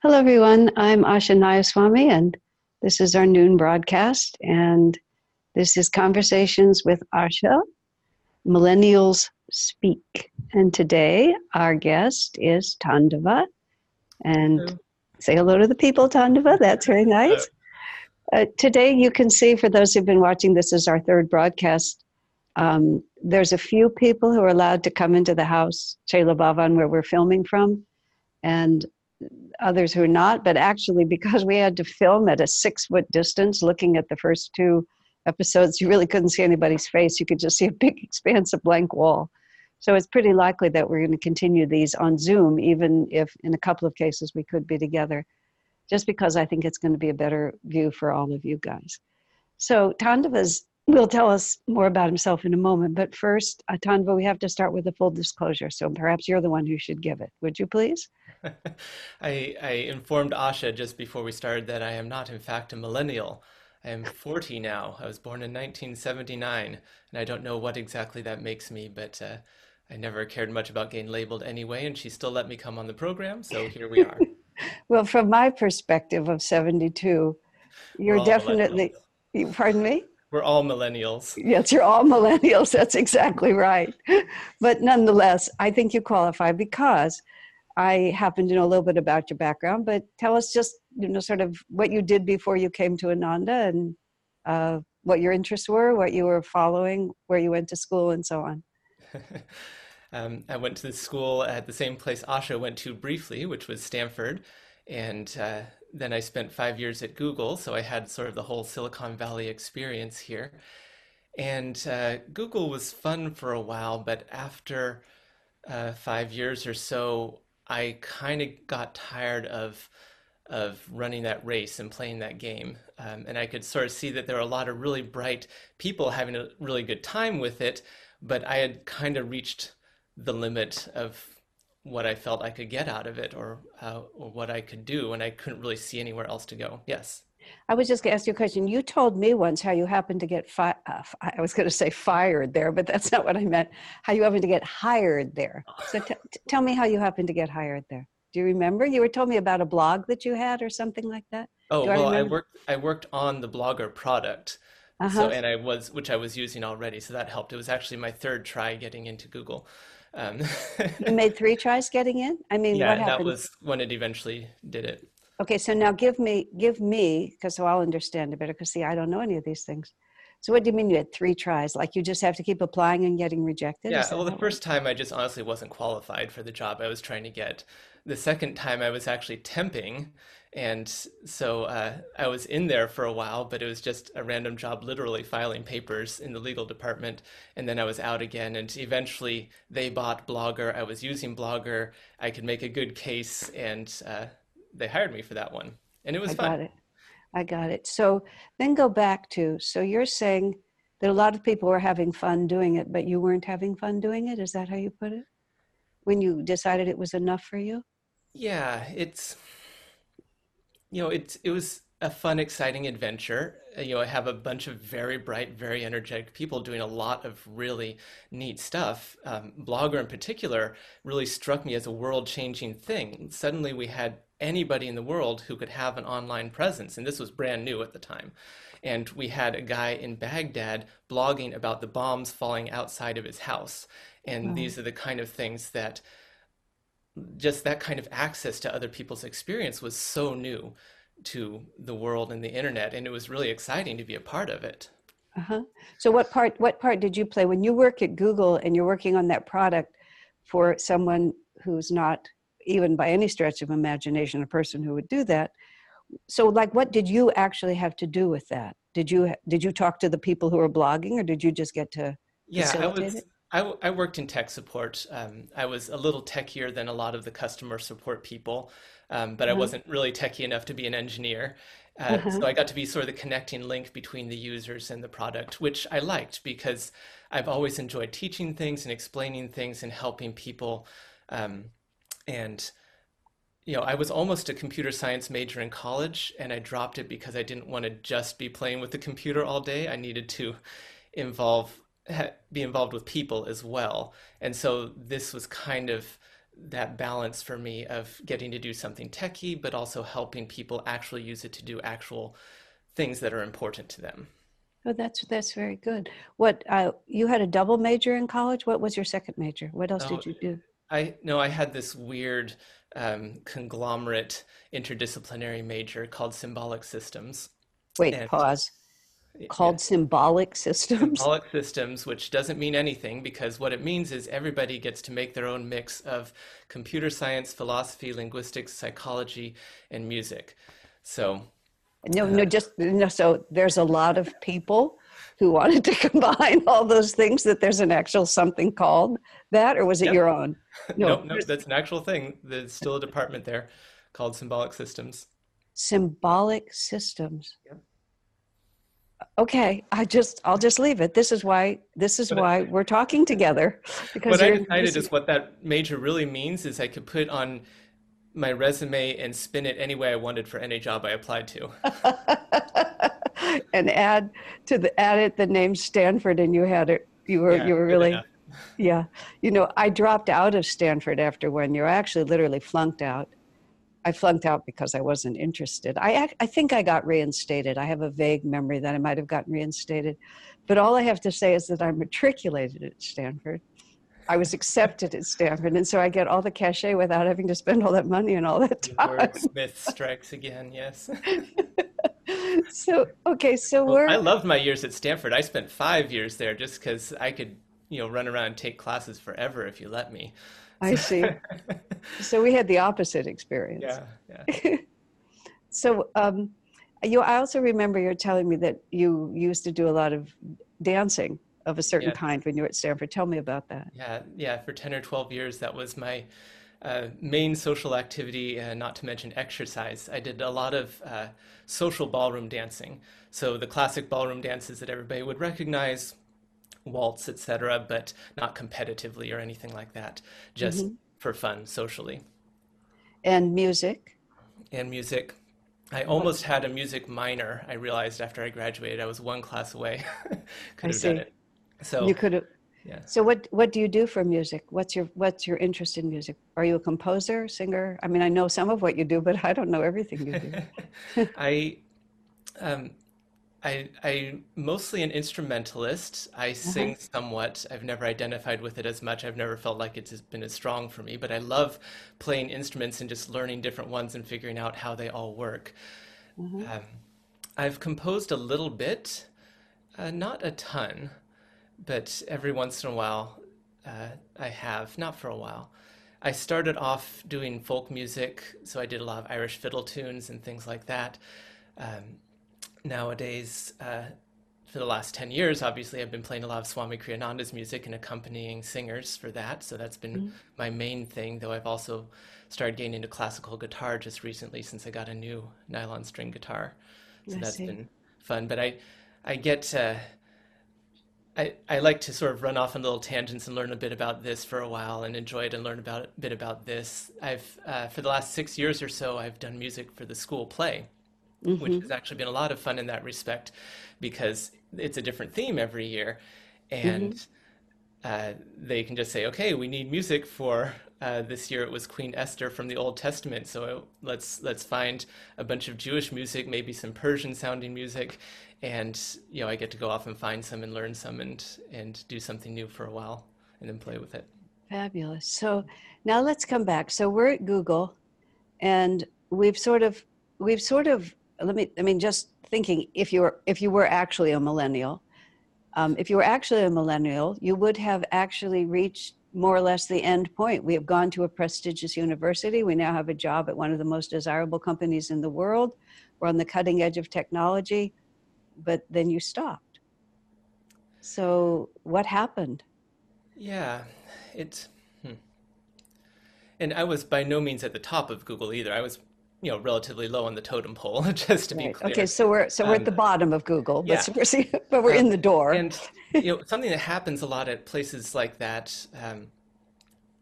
Hello, everyone. I'm Asha Nayaswami, and this is our noon broadcast. And this is Conversations with Asha, Millennials Speak. And today, our guest is Tandava. And hello. say hello to the people, Tandava. That's very nice. Uh, today, you can see, for those who've been watching, this is our third broadcast. Um, there's a few people who are allowed to come into the house, Chela Bhavan, where we're filming from. And others who are not, but actually, because we had to film at a six foot distance, looking at the first two episodes, you really couldn't see anybody's face. You could just see a big expanse of blank wall. So it's pretty likely that we're going to continue these on Zoom, even if in a couple of cases we could be together, just because I think it's going to be a better view for all of you guys. So Tandava's will tell us more about himself in a moment, but first, uh, Tandava, we have to start with a full disclosure. So perhaps you're the one who should give it. Would you please? I, I informed Asha just before we started that I am not, in fact, a millennial. I am 40 now. I was born in 1979, and I don't know what exactly that makes me, but uh, I never cared much about getting labeled anyway, and she still let me come on the program, so here we are. well, from my perspective of 72, you're definitely, you, pardon me? We're all millennials. Yes, you're all millennials. That's exactly right. But nonetheless, I think you qualify because I happen to know a little bit about your background, but tell us just, you know, sort of what you did before you came to Ananda and uh, what your interests were, what you were following, where you went to school, and so on. um, I went to the school at the same place Asha went to briefly, which was Stanford. And uh, then I spent five years at Google, so I had sort of the whole Silicon Valley experience here. And uh, Google was fun for a while, but after uh, five years or so, I kind of got tired of of running that race and playing that game. Um, and I could sort of see that there were a lot of really bright people having a really good time with it, but I had kind of reached the limit of what I felt I could get out of it or, uh, or what I could do, and I couldn't really see anywhere else to go. Yes. I was just going to ask you a question. You told me once how you happened to get fired. Uh, I was going to say fired there, but that's not what I meant. How you happened to get hired there. So t- t- tell me how you happened to get hired there. Do you remember? You were told me about a blog that you had or something like that. Oh well, I, I, worked. I worked on the Blogger product. Uh-huh. So and I was, which I was using already, so that helped. It was actually my third try getting into Google. Um, you made three tries getting in. I mean, yeah, that was when it eventually did it. Okay, so now give me, give me, because so I'll understand it better. Because see, I don't know any of these things. So what do you mean you had three tries? Like you just have to keep applying and getting rejected? Yeah. Well, the first time I just honestly wasn't qualified for the job I was trying to get. The second time I was actually temping, and so uh, I was in there for a while, but it was just a random job, literally filing papers in the legal department. And then I was out again, and eventually they bought Blogger. I was using Blogger. I could make a good case, and uh, they hired me for that one, and it was I fun. Got it. I got it. So then go back to so you're saying that a lot of people were having fun doing it, but you weren't having fun doing it. Is that how you put it? When you decided it was enough for you? Yeah, it's you know it's it was a fun, exciting adventure. You know, I have a bunch of very bright, very energetic people doing a lot of really neat stuff. Um, Blogger, in particular, really struck me as a world changing thing. Suddenly, we had anybody in the world who could have an online presence, and this was brand new at the time. And we had a guy in Baghdad blogging about the bombs falling outside of his house. And wow. these are the kind of things that just that kind of access to other people's experience was so new to the world and the internet and it was really exciting to be a part of it. Uh-huh. so what part what part did you play? When you work at google and you're working on that product for someone who's not even by any stretch of imagination a person who would do that so like what did you actually have to do with that? Did you did you talk to the people who were blogging or did you just get to yeah i was I, I, worked in tech support. Um, I was a little techier than a lot of the customer support people um, but mm-hmm. I wasn't really techie enough to be an engineer. Uh, mm-hmm. So I got to be sort of the connecting link between the users and the product, which I liked because I've always enjoyed teaching things and explaining things and helping people. Um, and you know, I was almost a computer science major in college, and I dropped it because I didn't want to just be playing with the computer all day. I needed to involve be involved with people as well, and so this was kind of that balance for me of getting to do something techy, but also helping people actually use it to do actual things that are important to them. Oh, that's that's very good. What uh, you had a double major in college? What was your second major? What else oh, did you do? I no, I had this weird um, conglomerate interdisciplinary major called symbolic systems. Wait, and, pause. Called yeah, symbolic systems. Symbolic systems, which doesn't mean anything because what it means is everybody gets to make their own mix of computer science, philosophy, linguistics, psychology, and music. So no, uh, no, just no. So there's a lot of people who wanted to combine all those things. That there's an actual something called that, or was it your own? No, no, no, that's an actual thing. There's still a department there called symbolic systems. Symbolic systems. Yep. Okay, I just I'll just leave it. This is why this is but why I, we're talking together. Because what I decided is what that major really means is I could put on my resume and spin it any way I wanted for any job I applied to. and add to the add it the name Stanford, and you had it. You were yeah, you were really, yeah. You know, I dropped out of Stanford after one year. I actually literally flunked out. I flunked out because I wasn't interested. I I think I got reinstated. I have a vague memory that I might have gotten reinstated, but all I have to say is that I matriculated at Stanford I was accepted at Stanford, and so I get all the cachet without having to spend all that money and all that time. Smith strikes again, yes. so okay, so well, we're. I loved my years at Stanford. I spent five years there just because I could, you know, run around and take classes forever if you let me. I see. so we had the opposite experience. Yeah, yeah. so um, you, I also remember you're telling me that you used to do a lot of dancing of a certain yeah. kind when you were at Stanford. Tell me about that. Yeah, yeah. For ten or twelve years, that was my uh, main social activity, uh, not to mention exercise. I did a lot of uh, social ballroom dancing. So the classic ballroom dances that everybody would recognize, waltz, etc., but not competitively or anything like that. Just mm-hmm. for fun, socially. And music. And music. I almost had a music minor. I realized after I graduated, I was one class away. Could I have see. done it. So you could have. Yeah. So what what do you do for music? What's your what's your interest in music? Are you a composer, singer? I mean, I know some of what you do, but I don't know everything you do. I, um, I I mostly an instrumentalist. I uh-huh. sing uh-huh. somewhat. I've never identified with it as much. I've never felt like it's been as strong for me. But I love playing instruments and just learning different ones and figuring out how they all work. Uh-huh. Um, I've composed a little bit, uh, not a ton but every once in a while uh, I have, not for a while. I started off doing folk music, so I did a lot of Irish fiddle tunes and things like that. Um, nowadays, uh, for the last 10 years, obviously, I've been playing a lot of Swami Kriyananda's music and accompanying singers for that. So that's been mm-hmm. my main thing, though I've also started getting into classical guitar just recently since I got a new nylon string guitar. So I that's see. been fun. But I, I get. Uh, I, I like to sort of run off on little tangents and learn a bit about this for a while and enjoy it and learn about a bit about this. I've uh, for the last six years or so, I've done music for the school play, mm-hmm. which has actually been a lot of fun in that respect because it's a different theme every year, and mm-hmm. uh, they can just say, okay, we need music for uh, this year. It was Queen Esther from the Old Testament, so let's let's find a bunch of Jewish music, maybe some Persian sounding music, and you know I get to go off and find some and learn some and and do something new for a while and then play with it. Fabulous. So now let's come back. So we're at Google, and we've sort of we've sort of let me I mean just thinking if you were if you were actually a millennial, um, if you were actually a millennial, you would have actually reached more or less the end point. We have gone to a prestigious university. We now have a job at one of the most desirable companies in the world. We're on the cutting edge of technology but then you stopped. So what happened? Yeah, it's. Hmm. And I was by no means at the top of Google either. I was, you know, relatively low on the totem pole, just to right. be clear. Okay, so we're so we're um, at the um, bottom of Google, yeah. but we're, but we're um, in the door. And you know, something that happens a lot at places like that um,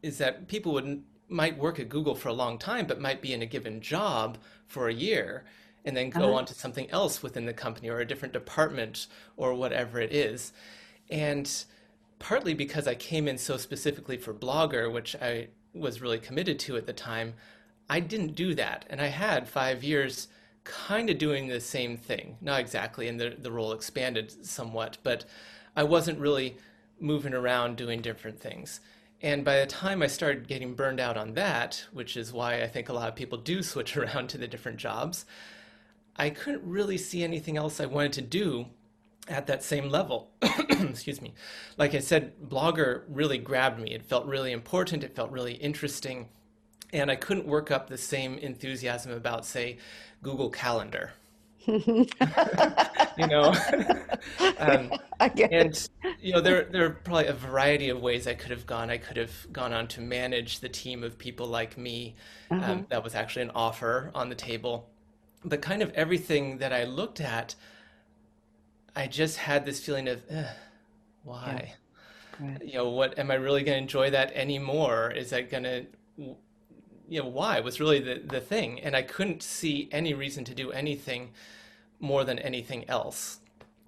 is that people would might work at Google for a long time, but might be in a given job for a year and then go uh-huh. on to something else within the company or a different department or whatever it is. And partly because I came in so specifically for Blogger, which I was really committed to at the time, I didn't do that. And I had five years kind of doing the same thing. Not exactly, and the, the role expanded somewhat, but I wasn't really moving around doing different things. And by the time I started getting burned out on that, which is why I think a lot of people do switch around to the different jobs, I couldn't really see anything else I wanted to do at that same level. Excuse me. Like I said, Blogger really grabbed me. It felt really important, it felt really interesting, and I couldn't work up the same enthusiasm about, say, Google Calendar. you know, um, and you know there there are probably a variety of ways I could have gone. I could have gone on to manage the team of people like me. Um, uh-huh. Um, that was actually an offer on the table, but kind of everything that I looked at, I just had this feeling of, why? Yeah. Right. You know, what am I really going to enjoy that anymore? Is that going to you know why was really the the thing. And i couldn't see any reason to do anything more than anything else.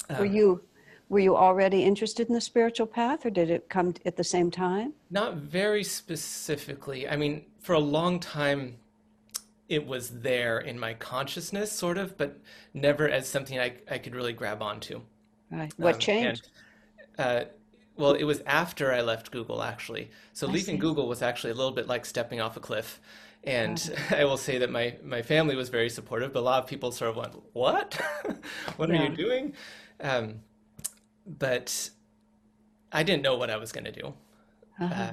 Um, were you were you already interested in the spiritual path or did it come at the same time? Not very specifically. I mean for a long time it was there in my consciousness sort of but never as something i, I could really grab onto. Right. What um, changed? and, uh, well, it was after I left Google, actually. So I leaving see. Google was actually a little bit like stepping off a cliff. And I will say that my, my family was very supportive, but a lot of people sort of went, What? what yeah. are you doing? Um, but I didn't know what I was going to do. Uh-huh. Uh,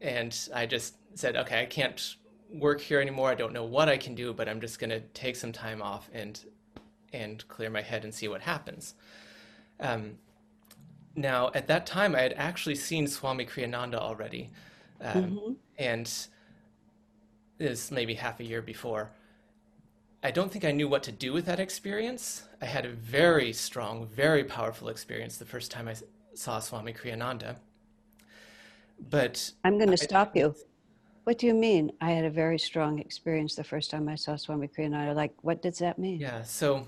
and I just said, Okay, I can't work here anymore. I don't know what I can do, but I'm just going to take some time off and and clear my head and see what happens. Um, now, at that time, I had actually seen Swami Kriyananda already, um, mm-hmm. and this maybe half a year before. I don't think I knew what to do with that experience. I had a very strong, very powerful experience the first time I saw Swami Kriyananda. But I'm going to stop you. What do you mean? I had a very strong experience the first time I saw Swami Kriyananda. Like, what does that mean? Yeah. So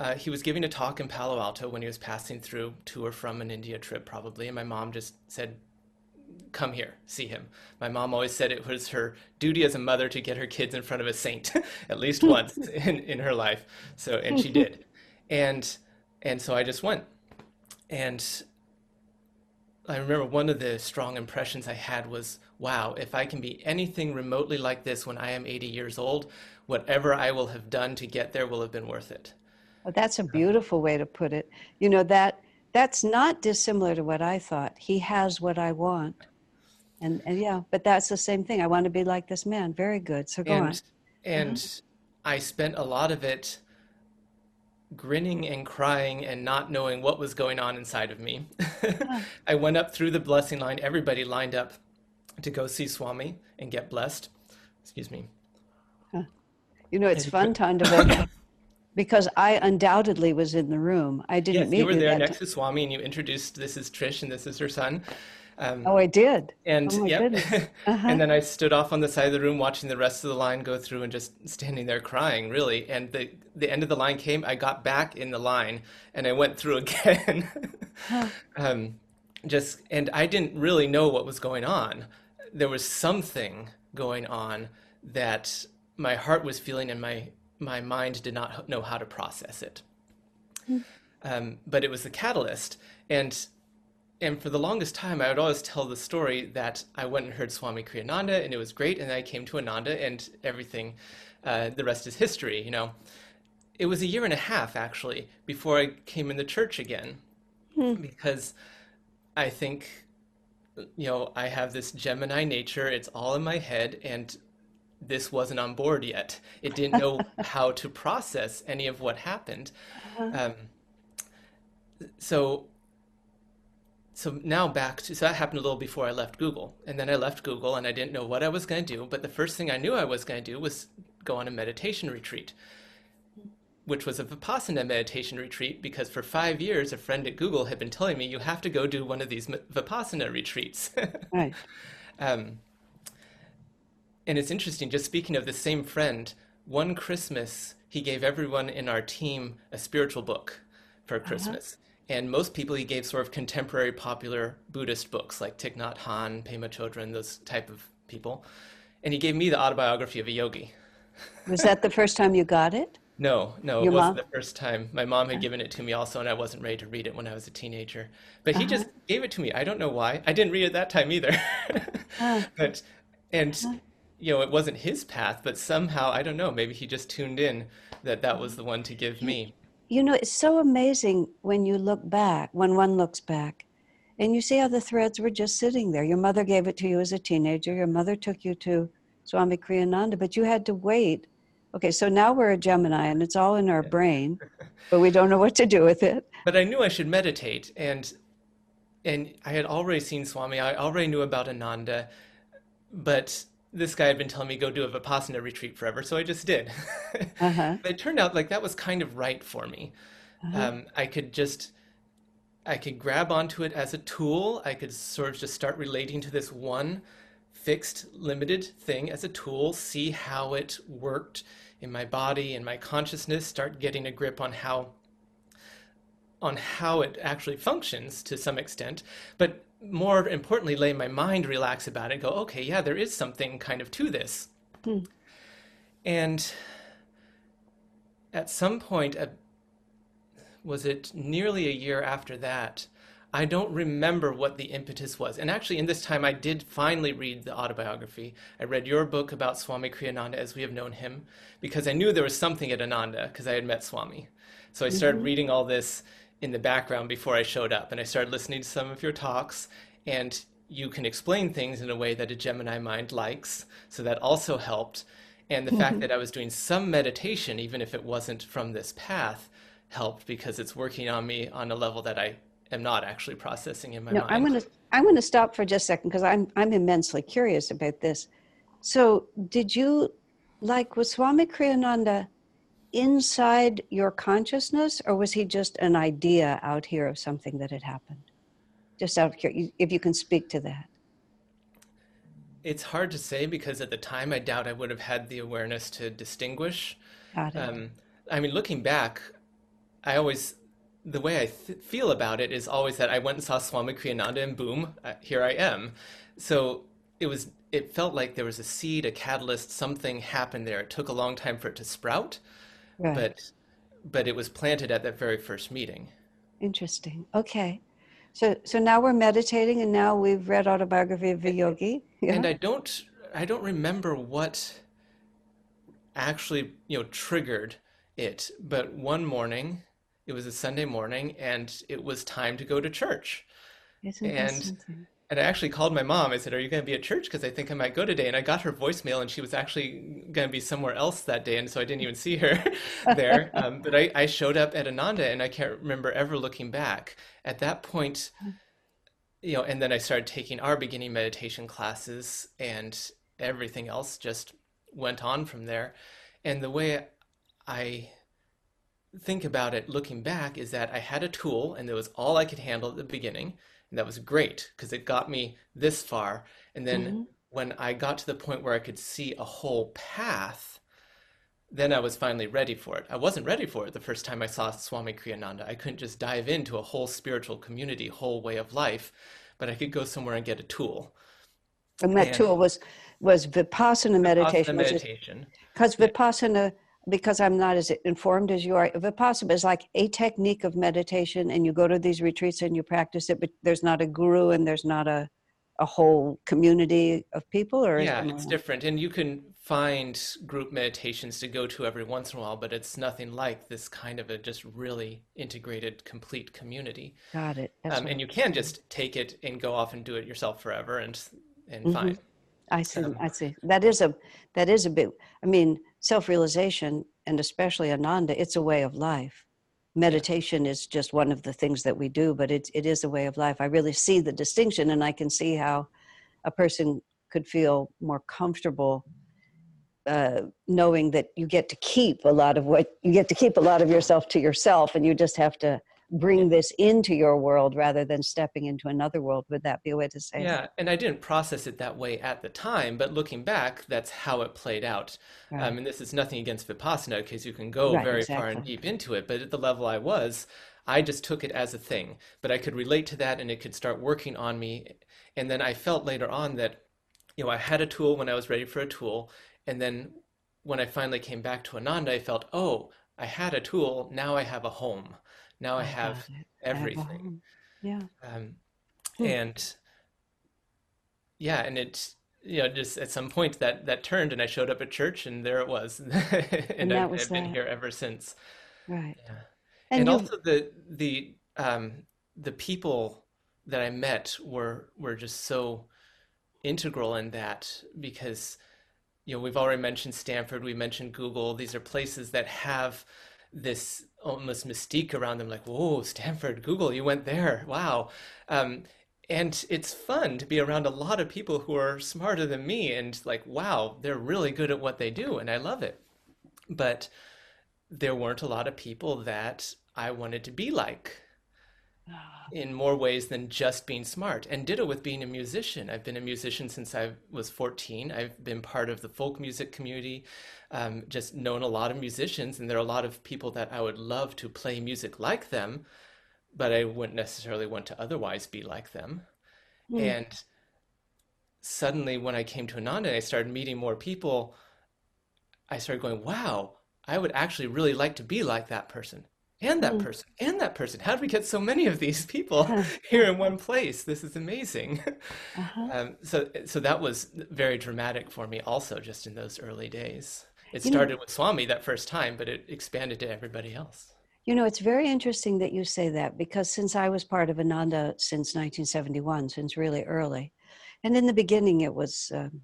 uh, he was giving a talk in Palo Alto when he was passing through to or from an India trip, probably. And my mom just said, Come here, see him. My mom always said it was her duty as a mother to get her kids in front of a saint at least once in, in her life. So, and she did. And, and so I just went. And I remember one of the strong impressions I had was wow, if I can be anything remotely like this when I am 80 years old, whatever I will have done to get there will have been worth it. Well, that's a beautiful way to put it. You know that that's not dissimilar to what I thought. He has what I want, and, and yeah, but that's the same thing. I want to be like this man. Very good. So go and, on. And mm-hmm. I spent a lot of it grinning and crying and not knowing what was going on inside of me. I went up through the blessing line. Everybody lined up to go see Swami and get blessed. Excuse me. You know, it's fun, Tandava, because I undoubtedly was in the room. I didn't yes, meet you were there next to Swami, and you introduced this is Trish, and this is her son. Um, oh, I did. And oh yep. uh-huh. and then I stood off on the side of the room watching the rest of the line go through and just standing there crying, really. And the the end of the line came. I got back in the line and I went through again. huh. um, just and I didn't really know what was going on. There was something going on that my heart was feeling and my my mind did not know how to process it. Mm. Um, but it was the catalyst. And and for the longest time, I would always tell the story that I went and heard Swami Kriyananda, and it was great. And I came to Ananda, and everything, uh, the rest is history. You know, it was a year and a half actually before I came in the church again, mm. because I think, you know, I have this Gemini nature. It's all in my head, and this wasn't on board yet. It didn't know how to process any of what happened. Uh-huh. Um, so, so now back to so that happened a little before I left Google, and then I left Google, and I didn't know what I was going to do. But the first thing I knew I was going to do was go on a meditation retreat, which was a vipassana meditation retreat. Because for five years, a friend at Google had been telling me you have to go do one of these vipassana retreats. right. Um, and it's interesting, just speaking of the same friend, one Christmas, he gave everyone in our team a spiritual book for uh-huh. Christmas. Uh-huh. And most people he gave sort of contemporary popular Buddhist books like Thich Nhat Hanh, Pema Chodron, those type of people. And he gave me the autobiography of a yogi. Was that the first time you got it? No, no, Your it wasn't mom? the first time. My mom had given it to me also, and I wasn't ready to read it when I was a teenager. But he uh-huh. just gave it to me. I don't know why. I didn't read it that time either. uh, but and uh, you know, it wasn't his path, but somehow I don't know. Maybe he just tuned in that that was the one to give me. You know, it's so amazing when you look back. When one looks back, and you see how the threads were just sitting there. Your mother gave it to you as a teenager. Your mother took you to Swami Kriyananda, but you had to wait Okay, so now we're a Gemini and it's all in our brain, but we don't know what to do with it. But I knew I should meditate and and I had already seen Swami. I already knew about Ananda, but this guy had been telling me go do a Vipassana retreat forever, so I just did. Uh-huh. but it turned out like that was kind of right for me. Uh-huh. Um, I could just I could grab onto it as a tool. I could sort of just start relating to this one fixed, limited thing as a tool, see how it worked in my body and my consciousness, start getting a grip on how on how it actually functions to some extent, but more importantly, let my mind relax about it go, okay, yeah, there is something kind of to this. Hmm. And at some point, uh, was it nearly a year after that, I don't remember what the impetus was. And actually, in this time, I did finally read the autobiography. I read your book about Swami Kriyananda as we have known him, because I knew there was something at Ananda, because I had met Swami. So I started mm-hmm. reading all this in the background before I showed up, and I started listening to some of your talks, and you can explain things in a way that a Gemini mind likes, so that also helped. And the mm-hmm. fact that I was doing some meditation, even if it wasn't from this path, helped because it's working on me on a level that I am not actually processing in my no, mind. I'm going to I'm going to stop for just a second because I'm I'm immensely curious about this. So, did you like was Swami Kriyananda inside your consciousness, or was he just an idea out here of something that had happened? Just out of curiosity, if you can speak to that. It's hard to say because at the time I doubt I would have had the awareness to distinguish. Got it. Um, I mean, looking back, I always the way I th- feel about it is always that I went and saw Swami Kriyananda and boom, uh, here I am. So it was it felt like there was a seed, a catalyst, something happened there. It took a long time for it to sprout, right. but but it was planted at that very first meeting. Interesting. Okay. So so now we're meditating and now we've read autobiography of a yogi. Yeah. And I don't I don't remember what actually, you know, triggered it, but one morning it was a Sunday morning, and it was time to go to church. Isn't and and I actually called my mom. I said, "Are you going to be at church? Because I think I might go today." And I got her voicemail, and she was actually going to be somewhere else that day, and so I didn't even see her there. Um, but I, I showed up at Ananda, and I can't remember ever looking back. At that point, you know, and then I started taking our beginning meditation classes, and everything else just went on from there. And the way I think about it looking back is that I had a tool and that was all I could handle at the beginning. And that was great because it got me this far. And then mm-hmm. when I got to the point where I could see a whole path, then I was finally ready for it. I wasn't ready for it the first time I saw Swami Kriyananda. I couldn't just dive into a whole spiritual community, whole way of life, but I could go somewhere and get a tool. And that and tool was was vipassana meditation. Vipassana meditation. Because vipassana because I'm not as informed as you are, Vipassana is like a technique of meditation, and you go to these retreats and you practice it, but there's not a guru and there's not a a whole community of people or yeah it's different and you can find group meditations to go to every once in a while but it's nothing like this kind of a just really integrated complete community. Got it um, and you can just take it and go off and do it yourself forever and and mm-hmm. fine i see um, i see that is a that is a bit i mean self realization, and especially Ananda, it's a way of life. Meditation is just one of the things that we do, but it, it is a way of life. I really see the distinction, and I can see how a person could feel more comfortable uh, knowing that you get to keep a lot of what you get to keep a lot of yourself to yourself, and you just have to bring this into your world rather than stepping into another world. Would that be a way to say Yeah, and I didn't process it that way at the time, but looking back, that's how it played out. Right. Um, and this is nothing against Vipassana because you can go right, very exactly. far and deep into it, but at the level I was, I just took it as a thing, but I could relate to that and it could start working on me. And then I felt later on that, you know, I had a tool when I was ready for a tool. And then when I finally came back to Ananda, I felt, oh, I had a tool. Now I have a home. Now I, I have, have everything. yeah. Um, hmm. And yeah, and it, you know, just at some point that that turned, and I showed up at church, and there it was, and, and I've, I've been here ever since. Right. Yeah. And, and also the the um, the people that I met were were just so integral in that because you know we've already mentioned Stanford, we mentioned Google. These are places that have this almost mystique around them, like whoa, Stanford, Google, you went there, wow. Um, and it's fun to be around a lot of people who are smarter than me and like wow they're really good at what they do and i love it but there weren't a lot of people that I wanted to be like ah. In more ways than just being smart. And ditto with being a musician. I've been a musician since I was 14. I've been part of the folk music community, um, just known a lot of musicians, and there are a lot of people that I would love to play music like them, but I wouldn't necessarily want to otherwise be like them. Mm. And suddenly, when I came to Ananda and I started meeting more people, I started going, wow, I would actually really like to be like that person and that mm. person and that person. How did we get so many of these people here in one place? This is amazing. Uh-huh. Um, so, so that was very dramatic for me, also, just in those early days. It started know, with Swami that first time, but it expanded to everybody else. You know, it's very interesting that you say that because since I was part of Ananda since 1971, since really early, and in the beginning it was. Um,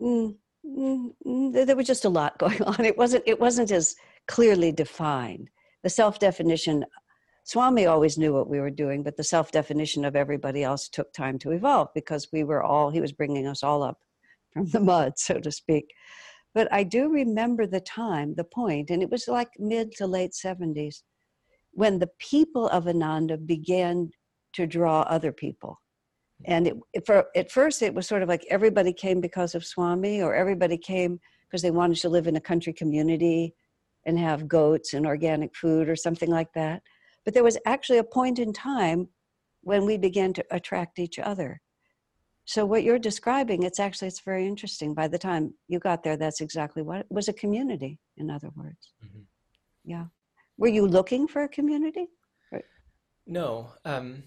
mm, Mm, mm, there was just a lot going on. It wasn't it wasn't as clearly defined. The self definition, Swami always knew what we were doing, but the self definition of everybody else took time to evolve because we were all he was bringing us all up from the mud, so to speak. But I do remember the time, the point, and it was like mid to late seventies, when the people of Ananda began to draw other people and it, for at first it was sort of like everybody came because of swami or everybody came because they wanted to live in a country community and have goats and organic food or something like that but there was actually a point in time when we began to attract each other so what you're describing it's actually it's very interesting by the time you got there that's exactly what it was a community in other words mm-hmm. yeah were you looking for a community no um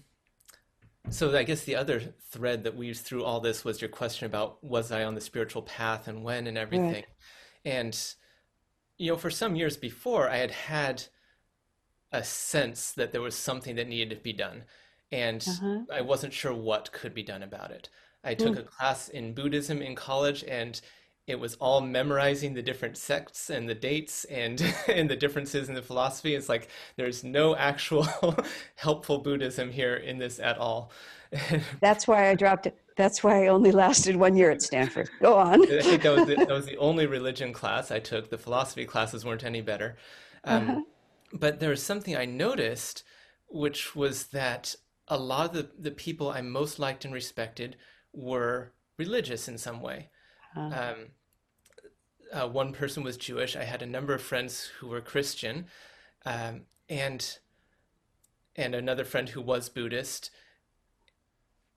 so I guess the other thread that weaves through all this was your question about was I on the spiritual path and when and everything. Right. And you know, for some years before, I had had a sense that there was something that needed to be done, and uh-huh. I wasn't sure what could be done about it. I took mm. a class in Buddhism in college, and it was all memorizing the different sects and the dates and and the differences in the philosophy it's like there's no actual helpful buddhism here in this at all that's why i dropped it that's why i only lasted one year at stanford go on i think that was, the, that was the only religion class i took the philosophy classes weren't any better um, uh-huh. but there was something i noticed which was that a lot of the, the people i most liked and respected were religious in some way uh-huh. Um, uh, one person was Jewish. I had a number of friends who were Christian, um, and and another friend who was Buddhist.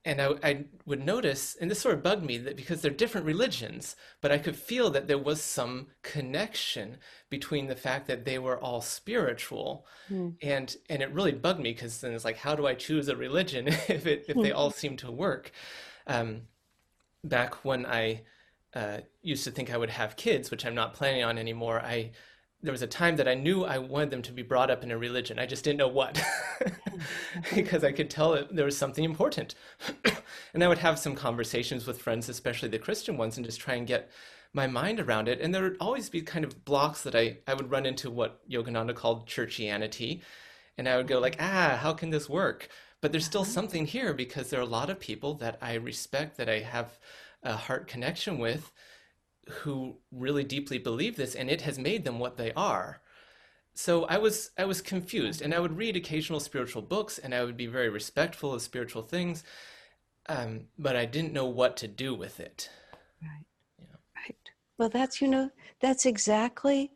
And I, I, would notice, and this sort of bugged me, that because they're different religions, but I could feel that there was some connection between the fact that they were all spiritual, mm. and and it really bugged me because then it's like, how do I choose a religion if it if they all seem to work? Um, back when I uh, used to think I would have kids, which I'm not planning on anymore, I there was a time that I knew I wanted them to be brought up in a religion. I just didn't know what, because I could tell that there was something important. and I would have some conversations with friends, especially the Christian ones, and just try and get my mind around it. And there would always be kind of blocks that I, I would run into what Yogananda called churchianity. And I would go like, ah, how can this work? But there's still uh-huh. something here because there are a lot of people that I respect, that I have a heart connection with who really deeply believe this and it has made them what they are. So i was i was confused and i would read occasional spiritual books and i would be very respectful of spiritual things um, but i didn't know what to do with it. Right. Yeah. right. Well that's you know that's exactly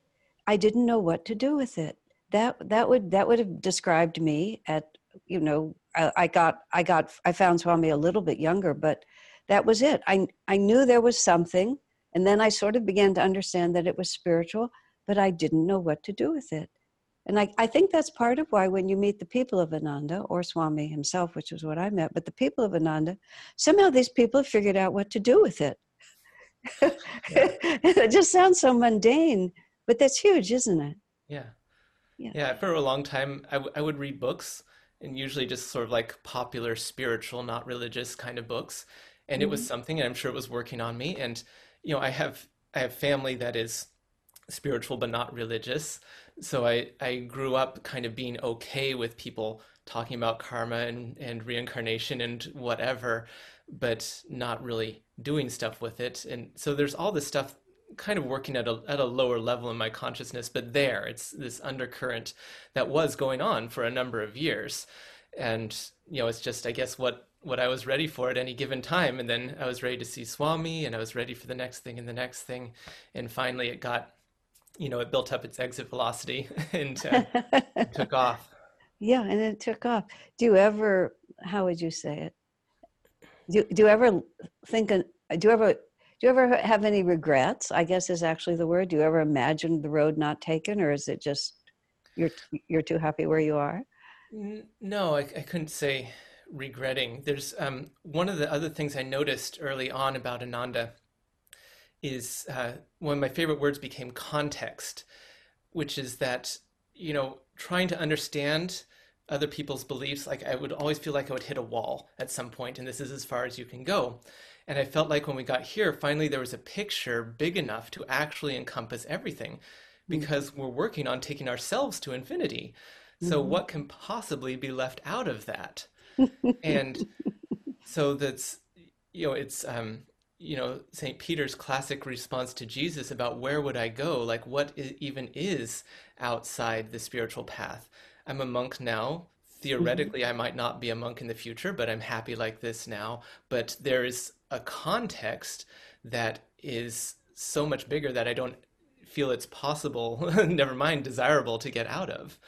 i didn't know what to do with it. That that would that would have described me at you know I, I, got i got i found swami a little bit younger but that was it. I i knew there was something and then i sort of began to understand that it was spiritual but i didn't know what to do with it and I, I think that's part of why when you meet the people of ananda or swami himself which is what i met but the people of ananda somehow these people have figured out what to do with it it just sounds so mundane but that's huge isn't it yeah yeah. yeah, for a long time, I, w- I would read books and usually just sort of like popular, spiritual, not religious kind of books. And mm-hmm. it was mm-hmm. something, and I'm sure it was working on me. And, you know, I have, I have family that is spiritual but not religious. So I, I grew up kind of being okay with people talking about karma and, and reincarnation and whatever, but not really doing stuff with it. And so there's all this stuff kind of working at a at a lower level in my consciousness, but there it's this undercurrent that was going on for a number of years, and you know it's just I guess what what I was ready for at any given time, and then I was ready to see Swami, and I was ready for the next thing and the next thing, and finally it got, you know, it built up its exit velocity and uh, took off. Yeah, and it took off. Do you ever? How would you say it? Do Do you ever think? Do you ever do you ever have any regrets i guess is actually the word do you ever imagine the road not taken or is it just you're you're too happy where you are no i, I couldn't say regretting there's um, one of the other things i noticed early on about ananda is uh, one of my favorite words became context which is that you know trying to understand other people's beliefs like i would always feel like i would hit a wall at some point and this is as far as you can go and I felt like when we got here, finally there was a picture big enough to actually encompass everything mm-hmm. because mm-hmm. we're working on taking ourselves to infinity. So, mm-hmm. what can possibly be left out of that? And so that's, you know, it's, um, you know, St. Peter's classic response to Jesus about where would I go? Like, what even is outside the spiritual path? I'm a monk now. Theoretically, mm-hmm. I might not be a monk in the future, but I'm happy like this now. But there is a context that is so much bigger that I don't feel it's possible, never mind desirable, to get out of.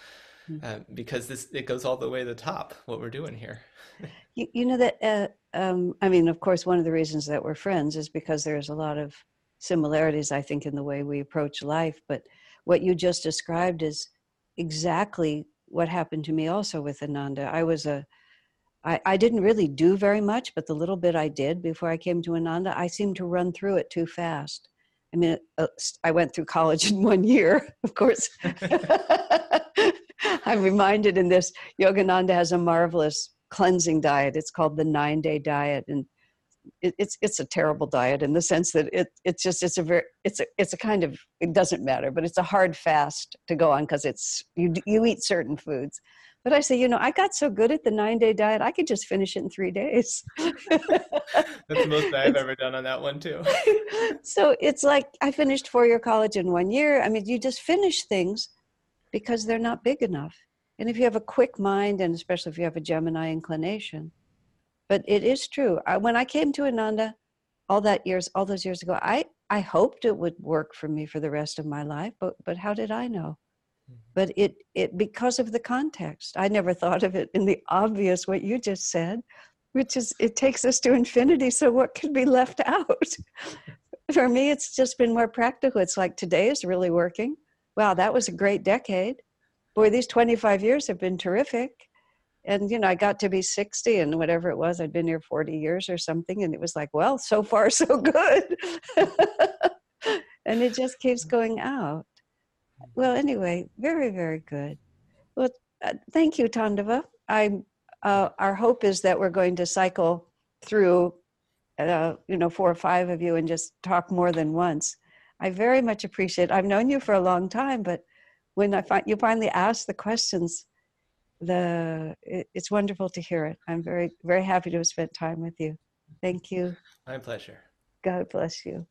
Hmm. Uh, because this it goes all the way to the top what we're doing here you, you know that uh, um, i mean of course one of the reasons that we're friends is because there's a lot of similarities i think in the way we approach life but what you just described is exactly what happened to me also with ananda i was a I, I didn't really do very much, but the little bit I did before I came to Ananda, I seemed to run through it too fast. I mean, uh, I went through college in one year, of course. I'm reminded in this, Yogananda has a marvelous cleansing diet. It's called the nine day diet. And it, it's it's a terrible diet in the sense that it it's just it's a very it's a it's a kind of it doesn't matter but it's a hard fast to go on because it's you you eat certain foods but I say, you know, I got so good at the nine day diet, I could just finish it in three days. That's the most I've ever done on that one, too. so it's like I finished four year college in one year. I mean, you just finish things because they're not big enough. And if you have a quick mind, and especially if you have a Gemini inclination, but it is true. I, when I came to Ananda all that years, all those years ago, I, I hoped it would work for me for the rest of my life, but, but how did I know? Mm-hmm. but it it because of the context i never thought of it in the obvious what you just said which is it takes us to infinity so what could be left out for me it's just been more practical it's like today is really working wow that was a great decade boy these 25 years have been terrific and you know i got to be 60 and whatever it was i'd been here 40 years or something and it was like well so far so good and it just keeps going out well, anyway, very, very good. Well, uh, thank you, Tandava. I, uh, our hope is that we're going to cycle through, uh, you know, four or five of you and just talk more than once. I very much appreciate. I've known you for a long time, but when I find you finally ask the questions, the it, it's wonderful to hear it. I'm very, very happy to have spent time with you. Thank you. My pleasure. God bless you.